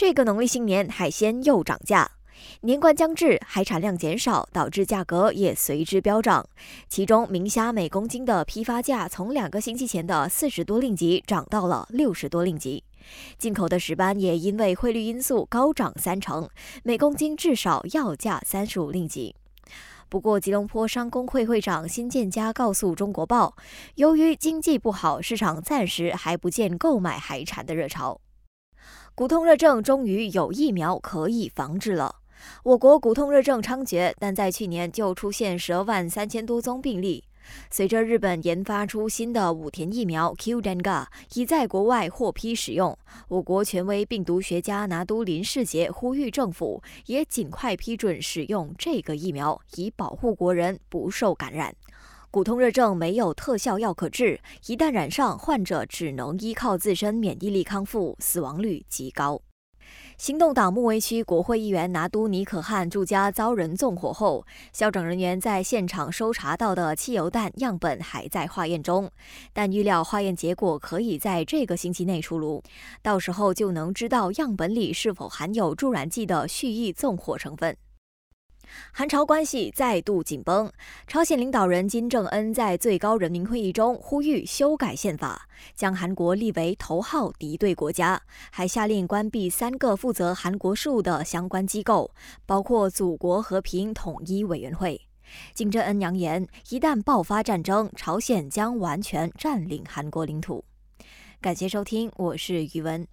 这个农历新年海鲜又涨价。年关将至，海产量减少，导致价格也随之飙涨。其中，明虾每公斤的批发价从两个星期前的四十多令吉涨到了六十多令吉。进口的石斑也因为汇率因素高涨三成，每公斤至少要价三十五令吉。不过，吉隆坡商工会会长辛建家告诉中国报，由于经济不好，市场暂时还不见购买海产的热潮。骨痛热症终于有疫苗可以防治了。我国骨痛热症猖獗，但在去年就出现十二万三千多宗病例。随着日本研发出新的武田疫苗 Qdenga 已在国外获批使用，我国权威病毒学家拿督林世杰呼吁政府也尽快批准使用这个疫苗，以保护国人不受感染。骨痛热症没有特效药可治，一旦染上，患者只能依靠自身免疫力康复，死亡率极高。行动党木围区国会议员拿督尼可汗住家遭人纵火后，消整人员在现场搜查到的汽油弹样本还在化验中，但预料化验结果可以在这个星期内出炉，到时候就能知道样本里是否含有助燃剂的蓄意纵火成分。韩朝关系再度紧绷。朝鲜领导人金正恩在最高人民会议中呼吁修改宪法，将韩国立为头号敌对国家，还下令关闭三个负责韩国事务的相关机构，包括祖国和平统一委员会。金正恩扬言，一旦爆发战争，朝鲜将完全占领韩国领土。感谢收听，我是宇文。